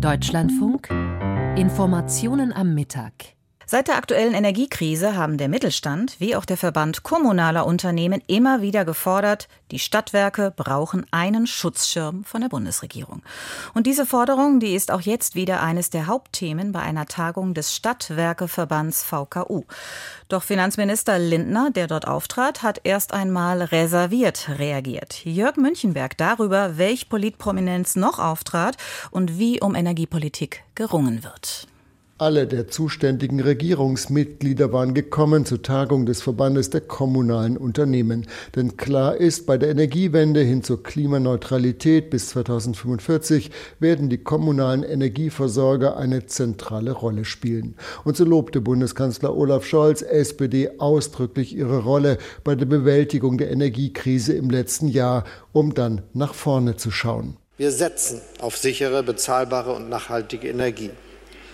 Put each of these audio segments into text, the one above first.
Deutschlandfunk Informationen am Mittag. Seit der aktuellen Energiekrise haben der Mittelstand wie auch der Verband kommunaler Unternehmen immer wieder gefordert, die Stadtwerke brauchen einen Schutzschirm von der Bundesregierung. Und diese Forderung, die ist auch jetzt wieder eines der Hauptthemen bei einer Tagung des Stadtwerkeverbands VKU. Doch Finanzminister Lindner, der dort auftrat, hat erst einmal reserviert reagiert. Jörg Münchenberg darüber, welche Politprominenz noch auftrat und wie um Energiepolitik gerungen wird. Alle der zuständigen Regierungsmitglieder waren gekommen zur Tagung des Verbandes der kommunalen Unternehmen. Denn klar ist, bei der Energiewende hin zur Klimaneutralität bis 2045 werden die kommunalen Energieversorger eine zentrale Rolle spielen. Und so lobte Bundeskanzler Olaf Scholz, SPD, ausdrücklich ihre Rolle bei der Bewältigung der Energiekrise im letzten Jahr, um dann nach vorne zu schauen. Wir setzen auf sichere, bezahlbare und nachhaltige Energie.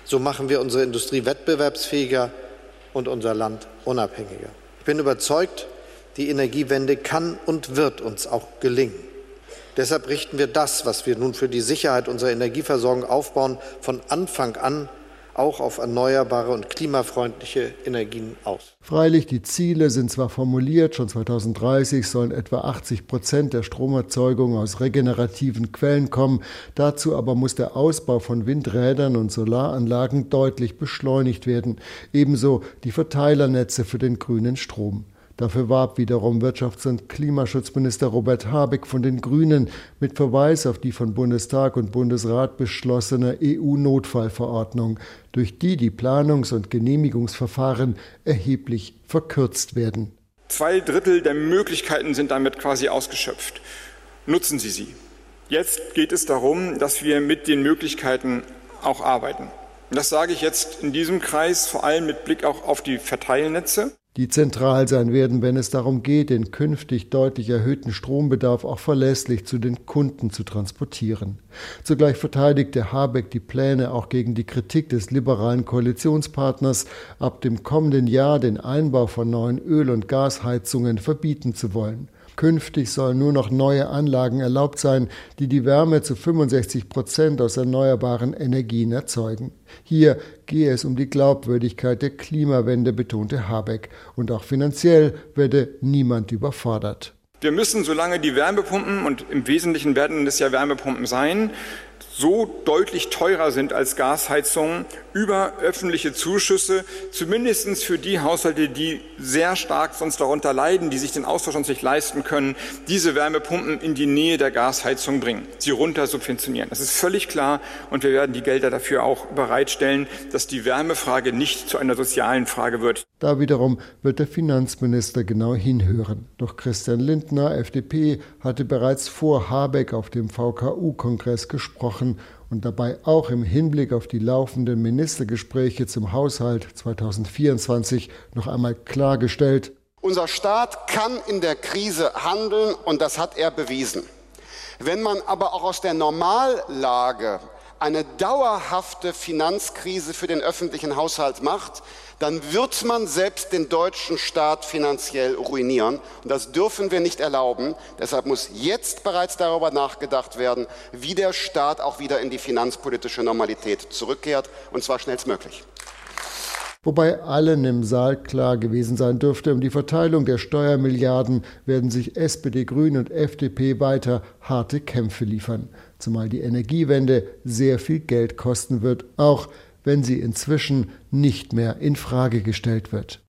So machen wir unsere Industrie wettbewerbsfähiger und unser Land unabhängiger. Ich bin überzeugt, die Energiewende kann und wird uns auch gelingen. Deshalb richten wir das, was wir nun für die Sicherheit unserer Energieversorgung aufbauen, von Anfang an auch auf erneuerbare und klimafreundliche Energien aus. Freilich, die Ziele sind zwar formuliert, schon 2030 sollen etwa 80 Prozent der Stromerzeugung aus regenerativen Quellen kommen. Dazu aber muss der Ausbau von Windrädern und Solaranlagen deutlich beschleunigt werden, ebenso die Verteilernetze für den grünen Strom. Dafür warb wiederum Wirtschafts- und Klimaschutzminister Robert Habeck von den Grünen mit Verweis auf die von Bundestag und Bundesrat beschlossene EU-Notfallverordnung, durch die die Planungs- und Genehmigungsverfahren erheblich verkürzt werden. Zwei Drittel der Möglichkeiten sind damit quasi ausgeschöpft. Nutzen Sie sie. Jetzt geht es darum, dass wir mit den Möglichkeiten auch arbeiten. Das sage ich jetzt in diesem Kreis vor allem mit Blick auch auf die Verteilnetze die zentral sein werden, wenn es darum geht, den künftig deutlich erhöhten Strombedarf auch verlässlich zu den Kunden zu transportieren. Zugleich verteidigte Habeck die Pläne auch gegen die Kritik des liberalen Koalitionspartners, ab dem kommenden Jahr den Einbau von neuen Öl- und Gasheizungen verbieten zu wollen. Künftig sollen nur noch neue Anlagen erlaubt sein, die die Wärme zu 65 Prozent aus erneuerbaren Energien erzeugen. Hier gehe es um die Glaubwürdigkeit der Klimawende, betonte Habeck. Und auch finanziell werde niemand überfordert. Wir müssen, solange die Wärmepumpen, und im Wesentlichen werden es ja Wärmepumpen sein, so deutlich teurer sind als Gasheizungen, über öffentliche Zuschüsse, zumindest für die Haushalte, die sehr stark sonst darunter leiden, die sich den Austausch sonst nicht leisten können, diese Wärmepumpen in die Nähe der Gasheizung bringen, sie runter subventionieren. Das ist völlig klar und wir werden die Gelder dafür auch bereitstellen, dass die Wärmefrage nicht zu einer sozialen Frage wird. Da wiederum wird der Finanzminister genau hinhören. Doch Christian Lindner, FDP, hatte bereits vor Habeck auf dem VKU-Kongress gesprochen und dabei auch im Hinblick auf die laufenden Ministergespräche zum Haushalt 2024 noch einmal klargestellt. Unser Staat kann in der Krise handeln und das hat er bewiesen. Wenn man aber auch aus der Normallage eine dauerhafte Finanzkrise für den öffentlichen Haushalt macht, dann wird man selbst den deutschen Staat finanziell ruinieren. Und das dürfen wir nicht erlauben. Deshalb muss jetzt bereits darüber nachgedacht werden, wie der Staat auch wieder in die finanzpolitische Normalität zurückkehrt, und zwar schnellstmöglich wobei allen im Saal klar gewesen sein dürfte, um die Verteilung der Steuermilliarden werden sich SPD, Grüne und FDP weiter harte Kämpfe liefern, zumal die Energiewende sehr viel Geld kosten wird, auch wenn sie inzwischen nicht mehr in Frage gestellt wird.